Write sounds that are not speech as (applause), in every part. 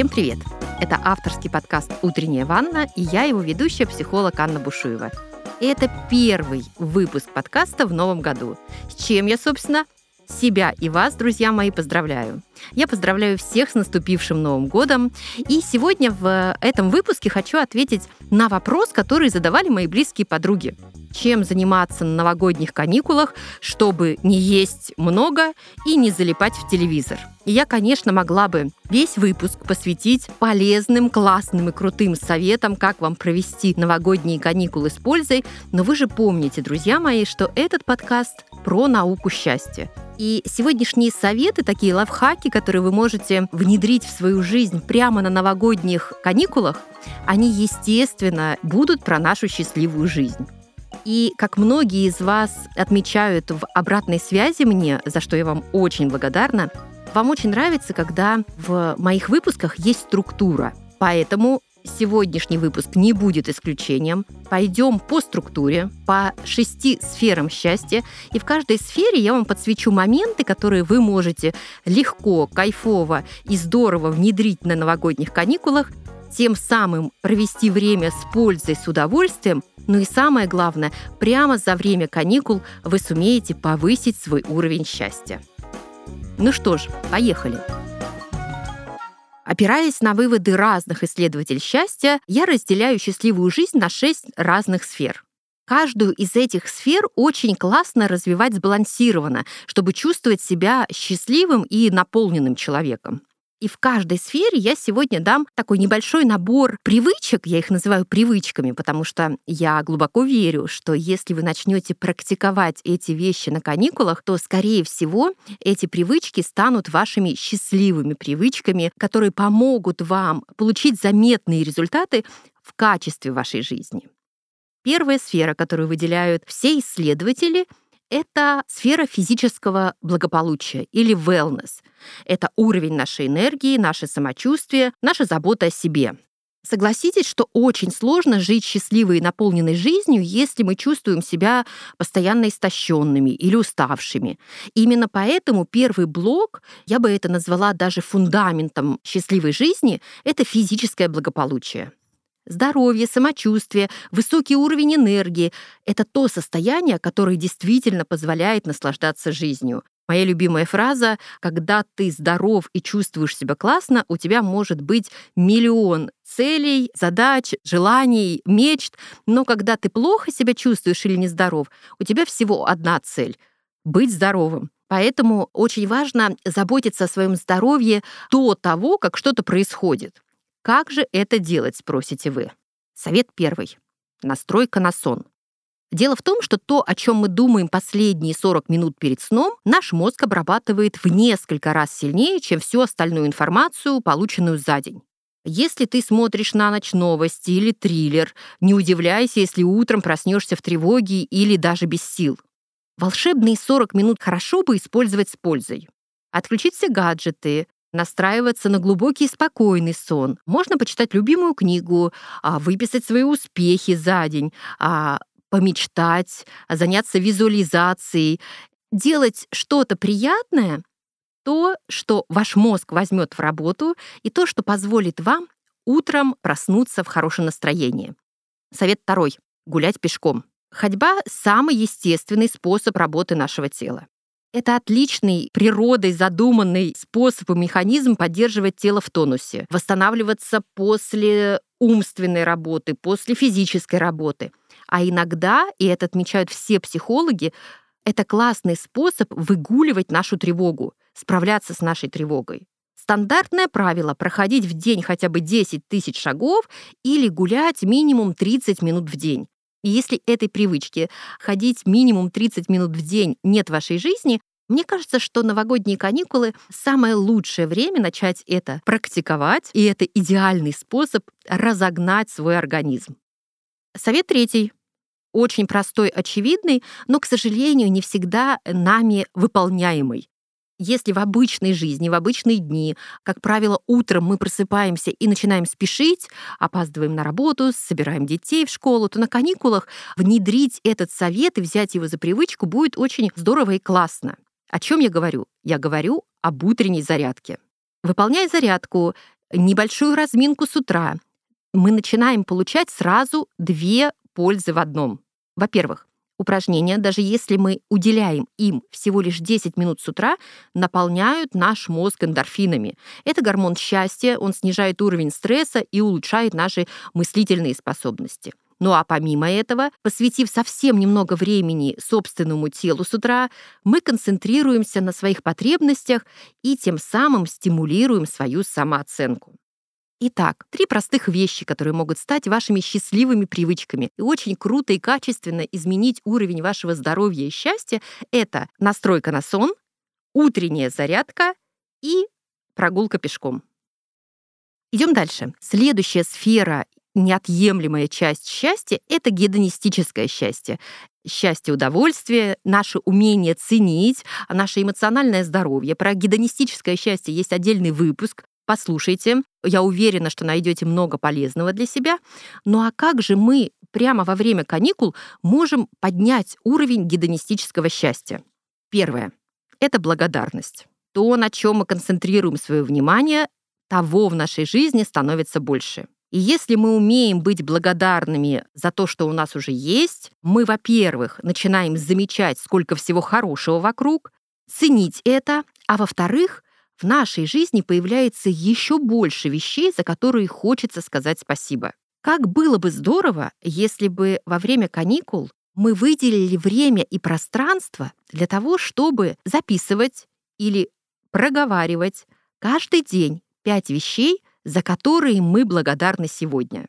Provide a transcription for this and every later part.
Всем привет! Это авторский подкаст «Утренняя ванна» и я его ведущая, психолог Анна Бушуева. И это первый выпуск подкаста в новом году. С чем я, собственно, себя и вас, друзья мои, поздравляю. Я поздравляю всех с наступившим Новым годом. И сегодня в этом выпуске хочу ответить на вопрос, который задавали мои близкие подруги. Чем заниматься на новогодних каникулах, чтобы не есть много и не залипать в телевизор? И я, конечно, могла бы весь выпуск посвятить полезным, классным и крутым советам, как вам провести новогодние каникулы с пользой. Но вы же помните, друзья мои, что этот подкаст про науку счастья. И сегодняшние советы, такие лайфхаки, которые вы можете внедрить в свою жизнь прямо на новогодних каникулах, они, естественно, будут про нашу счастливую жизнь. И как многие из вас отмечают в обратной связи мне, за что я вам очень благодарна, вам очень нравится, когда в моих выпусках есть структура. Поэтому Сегодняшний выпуск не будет исключением. Пойдем по структуре, по шести сферам счастья. И в каждой сфере я вам подсвечу моменты, которые вы можете легко, кайфово и здорово внедрить на новогодних каникулах, тем самым провести время с пользой, с удовольствием, ну и самое главное, прямо за время каникул вы сумеете повысить свой уровень счастья. Ну что ж, поехали! Опираясь на выводы разных исследователей счастья, я разделяю счастливую жизнь на шесть разных сфер. Каждую из этих сфер очень классно развивать сбалансированно, чтобы чувствовать себя счастливым и наполненным человеком. И в каждой сфере я сегодня дам такой небольшой набор привычек, я их называю привычками, потому что я глубоко верю, что если вы начнете практиковать эти вещи на каникулах, то, скорее всего, эти привычки станут вашими счастливыми привычками, которые помогут вам получить заметные результаты в качестве вашей жизни. Первая сфера, которую выделяют все исследователи, это сфера физического благополучия или wellness. Это уровень нашей энергии, наше самочувствие, наша забота о себе. Согласитесь, что очень сложно жить счастливой и наполненной жизнью, если мы чувствуем себя постоянно истощенными или уставшими. Именно поэтому первый блок, я бы это назвала даже фундаментом счастливой жизни, это физическое благополучие. Здоровье, самочувствие, высокий уровень энергии — это то состояние, которое действительно позволяет наслаждаться жизнью. Моя любимая фраза «Когда ты здоров и чувствуешь себя классно, у тебя может быть миллион целей, задач, желаний, мечт, но когда ты плохо себя чувствуешь или нездоров, у тебя всего одна цель — быть здоровым». Поэтому очень важно заботиться о своем здоровье до того, как что-то происходит. Как же это делать, спросите вы? Совет первый. Настройка на сон. Дело в том, что то, о чем мы думаем последние 40 минут перед сном, наш мозг обрабатывает в несколько раз сильнее, чем всю остальную информацию, полученную за день. Если ты смотришь на ночь новости или триллер, не удивляйся, если утром проснешься в тревоге или даже без сил. Волшебные 40 минут хорошо бы использовать с пользой. Отключить все гаджеты, настраиваться на глубокий спокойный сон. Можно почитать любимую книгу, а, выписать свои успехи за день, а, помечтать, заняться визуализацией, делать что-то приятное, то, что ваш мозг возьмет в работу, и то, что позволит вам утром проснуться в хорошем настроении. Совет второй. Гулять пешком. Ходьба — самый естественный способ работы нашего тела. Это отличный природой задуманный способ и механизм поддерживать тело в тонусе, восстанавливаться после умственной работы, после физической работы. А иногда, и это отмечают все психологи, это классный способ выгуливать нашу тревогу, справляться с нашей тревогой. Стандартное правило — проходить в день хотя бы 10 тысяч шагов или гулять минимум 30 минут в день. Если этой привычки ходить минимум 30 минут в день нет в вашей жизни, мне кажется, что новогодние каникулы — самое лучшее время начать это практиковать, и это идеальный способ разогнать свой организм. Совет третий. Очень простой, очевидный, но, к сожалению, не всегда нами выполняемый. Если в обычной жизни, в обычные дни, как правило, утром мы просыпаемся и начинаем спешить, опаздываем на работу, собираем детей в школу, то на каникулах внедрить этот совет и взять его за привычку будет очень здорово и классно. О чем я говорю? Я говорю об утренней зарядке. Выполняя зарядку, небольшую разминку с утра, мы начинаем получать сразу две пользы в одном. Во-первых, упражнения, даже если мы уделяем им всего лишь 10 минут с утра, наполняют наш мозг эндорфинами. Это гормон счастья, он снижает уровень стресса и улучшает наши мыслительные способности. Ну а помимо этого, посвятив совсем немного времени собственному телу с утра, мы концентрируемся на своих потребностях и тем самым стимулируем свою самооценку. Итак, три простых вещи, которые могут стать вашими счастливыми привычками и очень круто и качественно изменить уровень вашего здоровья и счастья, это настройка на сон, утренняя зарядка и прогулка пешком. Идем дальше. Следующая сфера неотъемлемая часть счастья — это гедонистическое счастье. Счастье, удовольствие, наше умение ценить, наше эмоциональное здоровье. Про гедонистическое счастье есть отдельный выпуск. Послушайте, я уверена, что найдете много полезного для себя. Ну а как же мы прямо во время каникул можем поднять уровень гедонистического счастья? Первое — это благодарность. То, на чем мы концентрируем свое внимание, того в нашей жизни становится больше. И если мы умеем быть благодарными за то, что у нас уже есть, мы, во-первых, начинаем замечать, сколько всего хорошего вокруг, ценить это, а во-вторых, в нашей жизни появляется еще больше вещей, за которые хочется сказать спасибо. Как было бы здорово, если бы во время каникул мы выделили время и пространство для того, чтобы записывать или проговаривать каждый день пять вещей, за которые мы благодарны сегодня.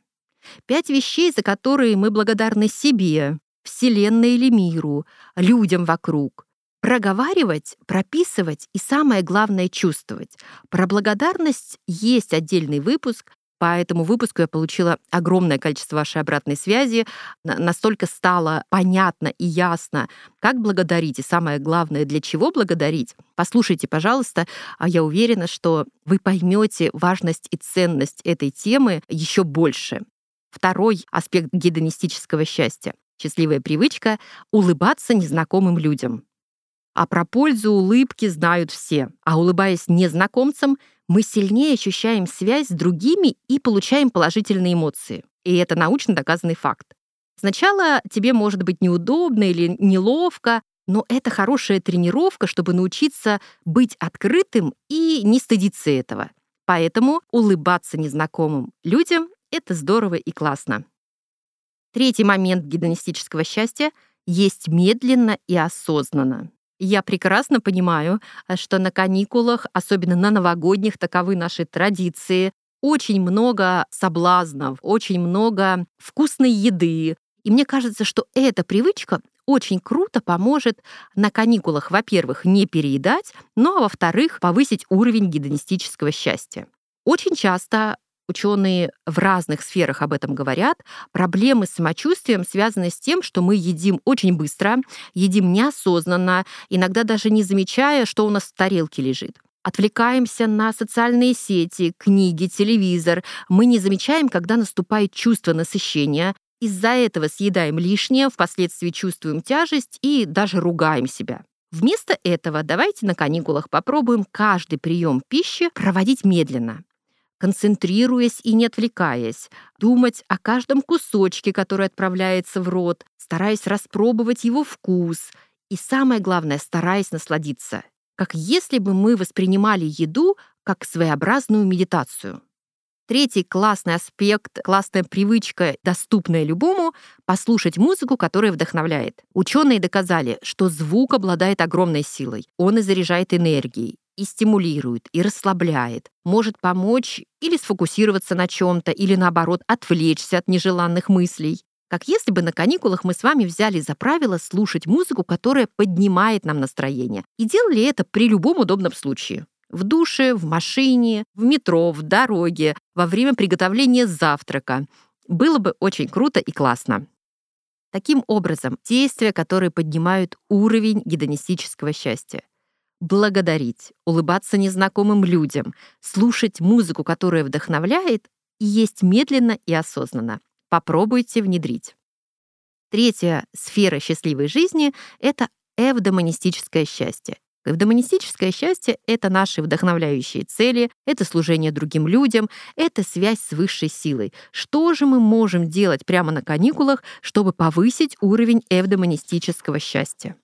Пять вещей, за которые мы благодарны себе, Вселенной или миру, людям вокруг. Проговаривать, прописывать и самое главное чувствовать. Про благодарность есть отдельный выпуск, по этому выпуску я получила огромное количество вашей обратной связи. Настолько стало понятно и ясно, как благодарить, и самое главное, для чего благодарить. Послушайте, пожалуйста, а я уверена, что вы поймете важность и ценность этой темы еще больше. Второй аспект гедонистического счастья — счастливая привычка — улыбаться незнакомым людям. А про пользу улыбки знают все. А улыбаясь незнакомцам, мы сильнее ощущаем связь с другими и получаем положительные эмоции. И это научно доказанный факт. Сначала тебе может быть неудобно или неловко, но это хорошая тренировка, чтобы научиться быть открытым и не стыдиться этого. Поэтому улыбаться незнакомым людям — это здорово и классно. Третий момент гедонистического счастья — есть медленно и осознанно. Я прекрасно понимаю, э, что на каникулах, особенно на новогодних, таковы наши традиции. Очень много соблазнов, очень много вкусной еды. И мне кажется, что эта привычка очень круто поможет на каникулах, во-первых, не переедать, ну а во-вторых, повысить уровень гедонистического счастья. Очень часто ученые в разных сферах об этом говорят, проблемы с самочувствием связаны с тем, что мы едим очень быстро, едим неосознанно, иногда даже не замечая, что у нас в тарелке лежит отвлекаемся на социальные сети, книги, телевизор. Мы не замечаем, когда наступает чувство насыщения. Из-за этого съедаем лишнее, впоследствии чувствуем тяжесть и даже ругаем себя. Вместо этого давайте на каникулах попробуем каждый прием пищи проводить медленно концентрируясь и не отвлекаясь, думать о каждом кусочке, который отправляется в рот, стараясь распробовать его вкус и, самое главное, стараясь насладиться, как если бы мы воспринимали еду как своеобразную медитацию. Третий классный аспект, классная привычка, доступная любому — послушать музыку, которая вдохновляет. Ученые доказали, что звук обладает огромной силой. Он и заряжает энергией, и стимулирует, и расслабляет, может помочь или сфокусироваться на чем-то, или наоборот отвлечься от нежеланных мыслей. Как если бы на каникулах мы с вами взяли за правило слушать музыку, которая поднимает нам настроение, и делали это при любом удобном случае. В душе, в машине, в метро, в дороге, во время приготовления завтрака. Было бы очень круто и классно. Таким образом, действия, которые поднимают уровень гедонистического счастья благодарить, улыбаться незнакомым людям, слушать музыку, которая вдохновляет, и есть медленно и осознанно. Попробуйте внедрить. Третья сфера счастливой жизни — это эвдомонистическое счастье. Эвдомонистическое счастье — это наши вдохновляющие цели, это служение другим людям, это связь с высшей силой. Что же мы можем делать прямо на каникулах, чтобы повысить уровень эвдомонистического счастья?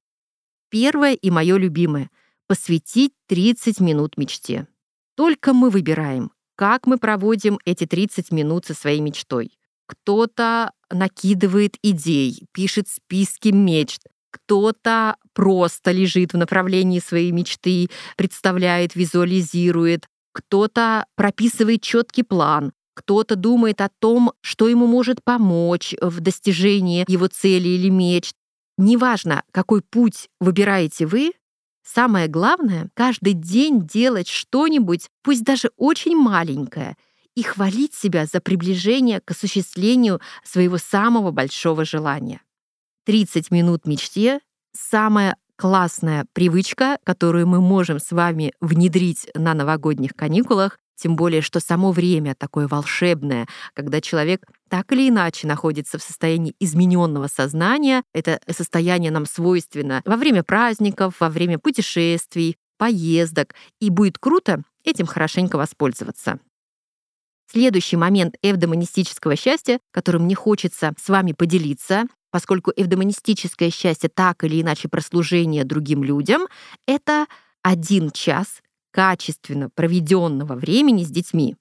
Первое и мое любимое — посвятить 30 минут мечте. Только мы выбираем, как мы проводим эти 30 минут со своей мечтой. Кто-то накидывает идей, пишет списки мечт, кто-то просто лежит в направлении своей мечты, представляет, визуализирует, кто-то прописывает четкий план, кто-то думает о том, что ему может помочь в достижении его цели или мечт. Неважно, какой путь выбираете вы, самое главное — каждый день делать что-нибудь, пусть даже очень маленькое, и хвалить себя за приближение к осуществлению своего самого большого желания. 30 минут мечте — самая классная привычка, которую мы можем с вами внедрить на новогодних каникулах, тем более, что само время такое волшебное, когда человек так или иначе находится в состоянии измененного сознания. Это состояние нам свойственно во время праздников, во время путешествий, поездок. И будет круто этим хорошенько воспользоваться. Следующий момент эвдомонистического счастья, которым мне хочется с вами поделиться, поскольку эвдомонистическое счастье так или иначе про служение другим людям, это один час качественно проведенного времени с детьми.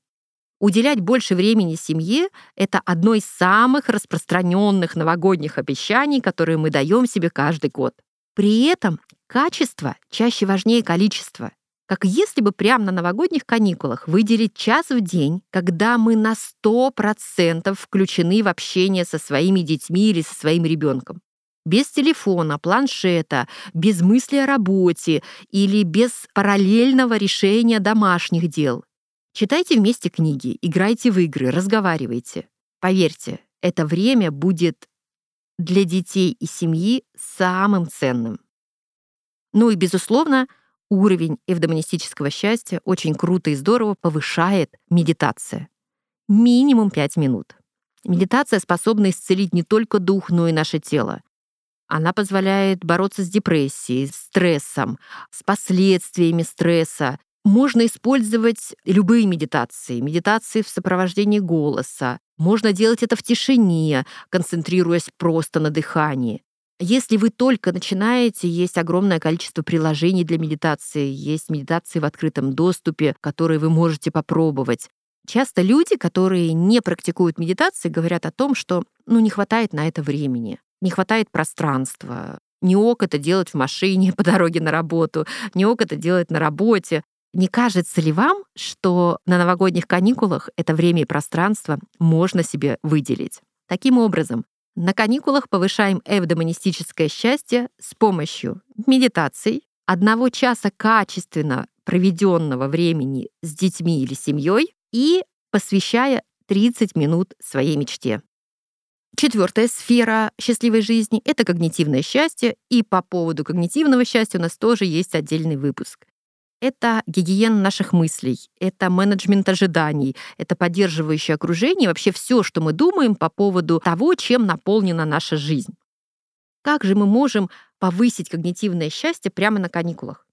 Уделять больше времени семье — это одно из самых распространенных новогодних обещаний, которые мы даем себе каждый год. При этом качество чаще важнее количества как если бы прямо на новогодних каникулах выделить час в день, когда мы на 100% включены в общение со своими детьми или со своим ребенком. Без телефона, планшета, без мысли о работе или без параллельного решения домашних дел. Читайте вместе книги, играйте в игры, разговаривайте. Поверьте, это время будет для детей и семьи самым ценным. Ну и, безусловно, уровень эвдомонистического счастья очень круто и здорово повышает медитация. Минимум 5 минут. Медитация способна исцелить не только дух, но и наше тело. Она позволяет бороться с депрессией, стрессом, с последствиями стресса. Можно использовать любые медитации, медитации в сопровождении голоса. Можно делать это в тишине, концентрируясь просто на дыхании. Если вы только начинаете, есть огромное количество приложений для медитации, есть медитации в открытом доступе, которые вы можете попробовать. Часто люди, которые не практикуют медитации, говорят о том, что ну, не хватает на это времени, не хватает пространства, не ок это делать в машине (laughs) по дороге на работу, не ок это делать на работе. Не кажется ли вам, что на новогодних каникулах это время и пространство можно себе выделить? Таким образом, на каникулах повышаем эвдомонистическое счастье с помощью медитаций, одного часа качественно проведенного времени с детьми или семьей и посвящая 30 минут своей мечте. Четвертая сфера счастливой жизни — это когнитивное счастье, и по поводу когнитивного счастья у нас тоже есть отдельный выпуск это гигиена наших мыслей, это менеджмент ожиданий, это поддерживающее окружение, вообще все, что мы думаем по поводу того, чем наполнена наша жизнь. Как же мы можем повысить когнитивное счастье прямо на каникулах?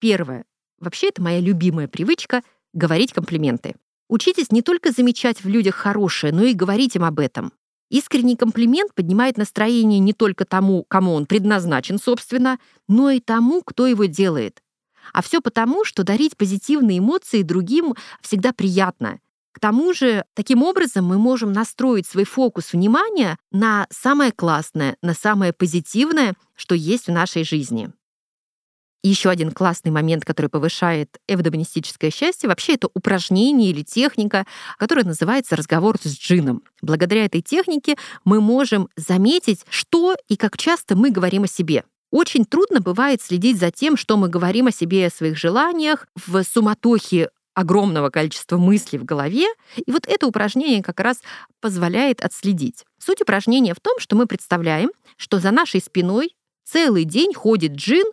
Первое. Вообще это моя любимая привычка — говорить комплименты. Учитесь не только замечать в людях хорошее, но и говорить им об этом. Искренний комплимент поднимает настроение не только тому, кому он предназначен, собственно, но и тому, кто его делает. А все потому, что дарить позитивные эмоции другим всегда приятно. К тому же, таким образом мы можем настроить свой фокус внимания на самое классное, на самое позитивное, что есть в нашей жизни. Еще один классный момент, который повышает эвдомонистическое счастье, вообще это упражнение или техника, которая называется разговор с джином. Благодаря этой технике мы можем заметить, что и как часто мы говорим о себе. Очень трудно бывает следить за тем, что мы говорим о себе и о своих желаниях в суматохе огромного количества мыслей в голове, и вот это упражнение как раз позволяет отследить. Суть упражнения в том, что мы представляем, что за нашей спиной целый день ходит джин,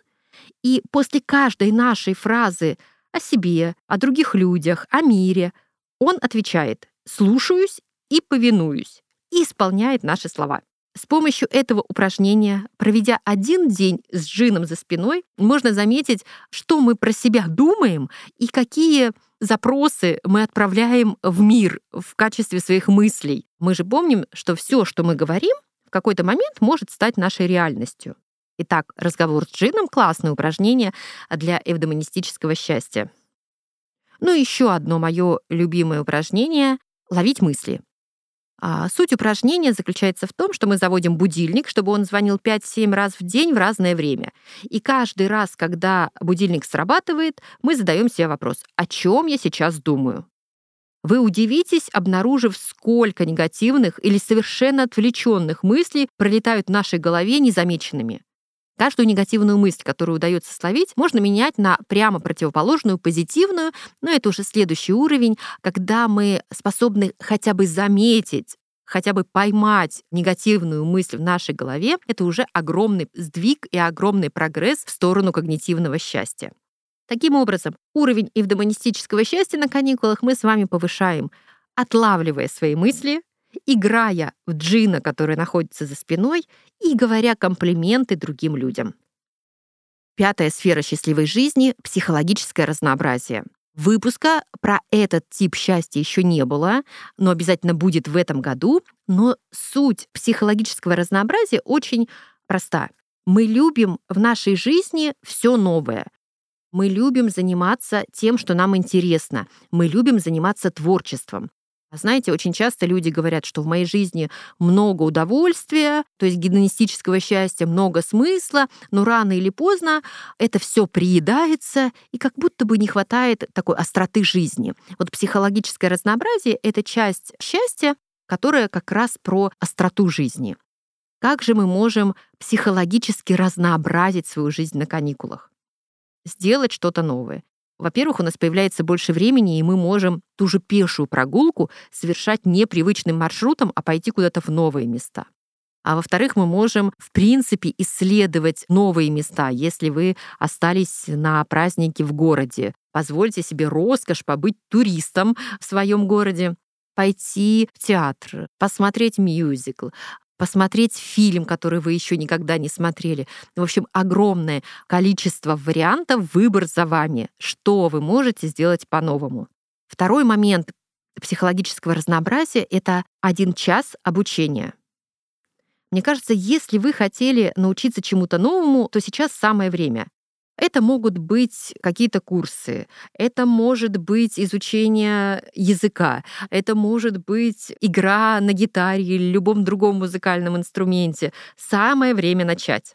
и после каждой нашей фразы о себе, о других людях, о мире, он отвечает «слушаюсь и повинуюсь» и исполняет наши слова. С помощью этого упражнения, проведя один день с джином за спиной, можно заметить, что мы про себя думаем и какие запросы мы отправляем в мир в качестве своих мыслей. Мы же помним, что все, что мы говорим, в какой-то момент может стать нашей реальностью. Итак, разговор с джином — классное упражнение для эвдомонистического счастья. Ну, еще одно мое любимое упражнение — ловить мысли. А суть упражнения заключается в том, что мы заводим будильник, чтобы он звонил 5-7 раз в день в разное время. И каждый раз, когда будильник срабатывает, мы задаем себе вопрос, о чем я сейчас думаю. Вы удивитесь, обнаружив, сколько негативных или совершенно отвлеченных мыслей пролетают в нашей голове незамеченными. Каждую негативную мысль, которую удается словить, можно менять на прямо противоположную, позитивную, но это уже следующий уровень, когда мы способны хотя бы заметить хотя бы поймать негативную мысль в нашей голове, это уже огромный сдвиг и огромный прогресс в сторону когнитивного счастья. Таким образом, уровень эвдомонистического счастья на каникулах мы с вами повышаем, отлавливая свои мысли, играя в джина, который находится за спиной, и говоря комплименты другим людям. Пятая сфера счастливой жизни — психологическое разнообразие. Выпуска про этот тип счастья еще не было, но обязательно будет в этом году. Но суть психологического разнообразия очень проста. Мы любим в нашей жизни все новое. Мы любим заниматься тем, что нам интересно. Мы любим заниматься творчеством. Знаете, очень часто люди говорят, что в моей жизни много удовольствия, то есть гедонистического счастья, много смысла, но рано или поздно это все приедается, и как будто бы не хватает такой остроты жизни. Вот психологическое разнообразие — это часть счастья, которая как раз про остроту жизни. Как же мы можем психологически разнообразить свою жизнь на каникулах? Сделать что-то новое. Во-первых, у нас появляется больше времени, и мы можем ту же пешую прогулку совершать не привычным маршрутом, а пойти куда-то в новые места. А во-вторых, мы можем, в принципе, исследовать новые места, если вы остались на празднике в городе. Позвольте себе роскошь побыть туристом в своем городе, пойти в театр, посмотреть мюзикл, посмотреть фильм, который вы еще никогда не смотрели. В общем, огромное количество вариантов, выбор за вами, что вы можете сделать по-новому. Второй момент психологического разнообразия — это один час обучения. Мне кажется, если вы хотели научиться чему-то новому, то сейчас самое время. Это могут быть какие-то курсы, это может быть изучение языка, это может быть игра на гитаре или любом другом музыкальном инструменте. Самое время начать.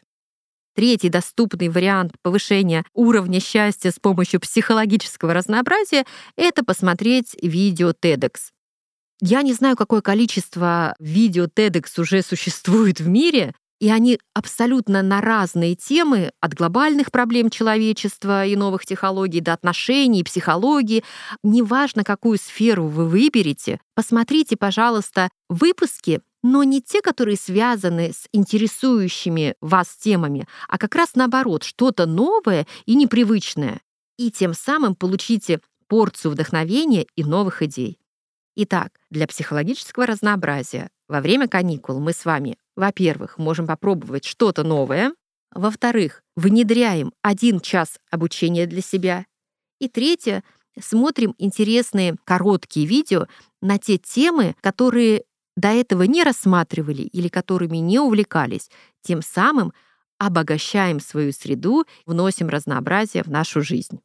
Третий доступный вариант повышения уровня счастья с помощью психологического разнообразия — это посмотреть видео TEDx. Я не знаю, какое количество видео TEDx уже существует в мире, и они абсолютно на разные темы, от глобальных проблем человечества и новых технологий до отношений, психологии. Неважно, какую сферу вы выберете, посмотрите, пожалуйста, выпуски, но не те, которые связаны с интересующими вас темами, а как раз наоборот, что-то новое и непривычное. И тем самым получите порцию вдохновения и новых идей. Итак, для психологического разнообразия во время каникул мы с вами во-первых, можем попробовать что-то новое. Во-вторых, внедряем один час обучения для себя. И третье, смотрим интересные короткие видео на те темы, которые до этого не рассматривали или которыми не увлекались. Тем самым обогащаем свою среду, вносим разнообразие в нашу жизнь.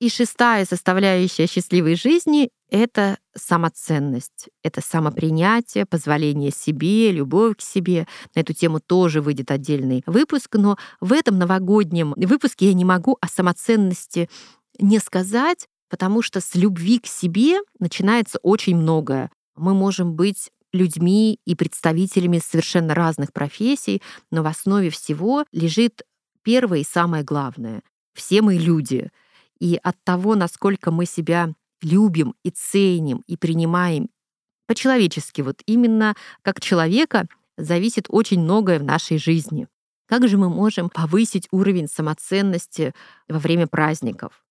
И шестая составляющая счастливой жизни — это самоценность, это самопринятие, позволение себе, любовь к себе. На эту тему тоже выйдет отдельный выпуск, но в этом новогоднем выпуске я не могу о самоценности не сказать, потому что с любви к себе начинается очень многое. Мы можем быть людьми и представителями совершенно разных профессий, но в основе всего лежит первое и самое главное. Все мы люди — и от того, насколько мы себя любим и ценим и принимаем по-человечески, вот именно как человека, зависит очень многое в нашей жизни. Как же мы можем повысить уровень самоценности во время праздников?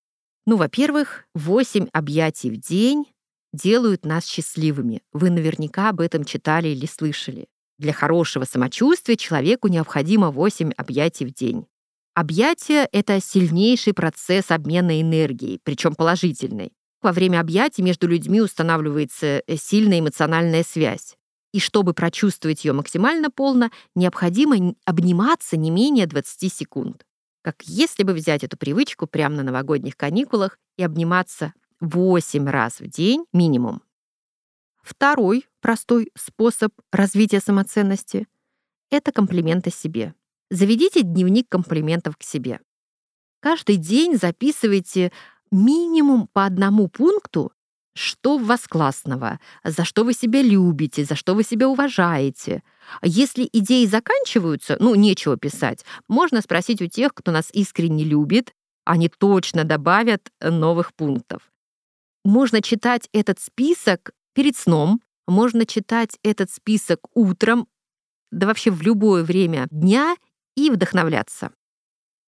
Ну, во-первых, 8 объятий в день делают нас счастливыми. Вы наверняка об этом читали или слышали. Для хорошего самочувствия человеку необходимо 8 объятий в день. Объятия — это сильнейший процесс обмена энергией, причем положительной. Во время объятий между людьми устанавливается э, сильная эмоциональная связь. И чтобы прочувствовать ее максимально полно, необходимо обниматься не менее 20 секунд. Как если бы взять эту привычку прямо на новогодних каникулах и обниматься 8 раз в день минимум. Второй простой способ развития самоценности — это комплименты себе. Заведите дневник комплиментов к себе. Каждый день записывайте минимум по одному пункту, что в вас классного, за что вы себя любите, за что вы себя уважаете. Если идеи заканчиваются, ну, нечего писать, можно спросить у тех, кто нас искренне любит, они точно добавят новых пунктов. Можно читать этот список перед сном, можно читать этот список утром, да вообще в любое время дня и вдохновляться.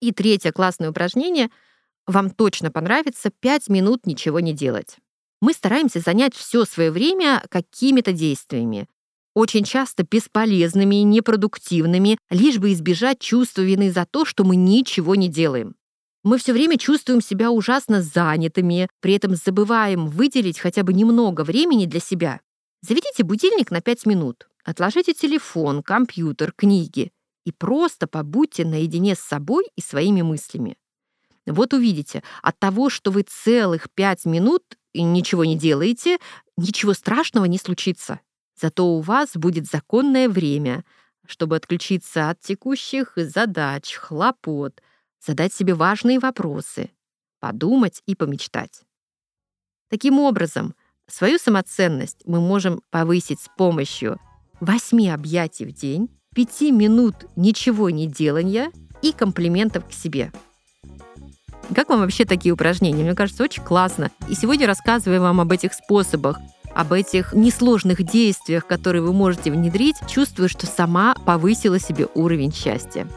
И третье классное упражнение — вам точно понравится 5 минут ничего не делать. Мы стараемся занять все свое время какими-то действиями, очень часто бесполезными и непродуктивными, лишь бы избежать чувства вины за то, что мы ничего не делаем. Мы все время чувствуем себя ужасно занятыми, при этом забываем выделить хотя бы немного времени для себя. Заведите будильник на 5 минут, отложите телефон, компьютер, книги и просто побудьте наедине с собой и своими мыслями. Вот увидите, от того, что вы целых 5 минут ничего не делаете, ничего страшного не случится. Зато у вас будет законное время, чтобы отключиться от текущих задач, хлопот, задать себе важные вопросы, подумать и помечтать. Таким образом, свою самоценность мы можем повысить с помощью 8 объятий в день, 5 минут ничего не делания и комплиментов к себе. Как вам вообще такие упражнения? Мне кажется, очень классно. И сегодня рассказываю вам об этих способах, об этих несложных действиях, которые вы можете внедрить, чувствую, что сама повысила себе уровень счастья.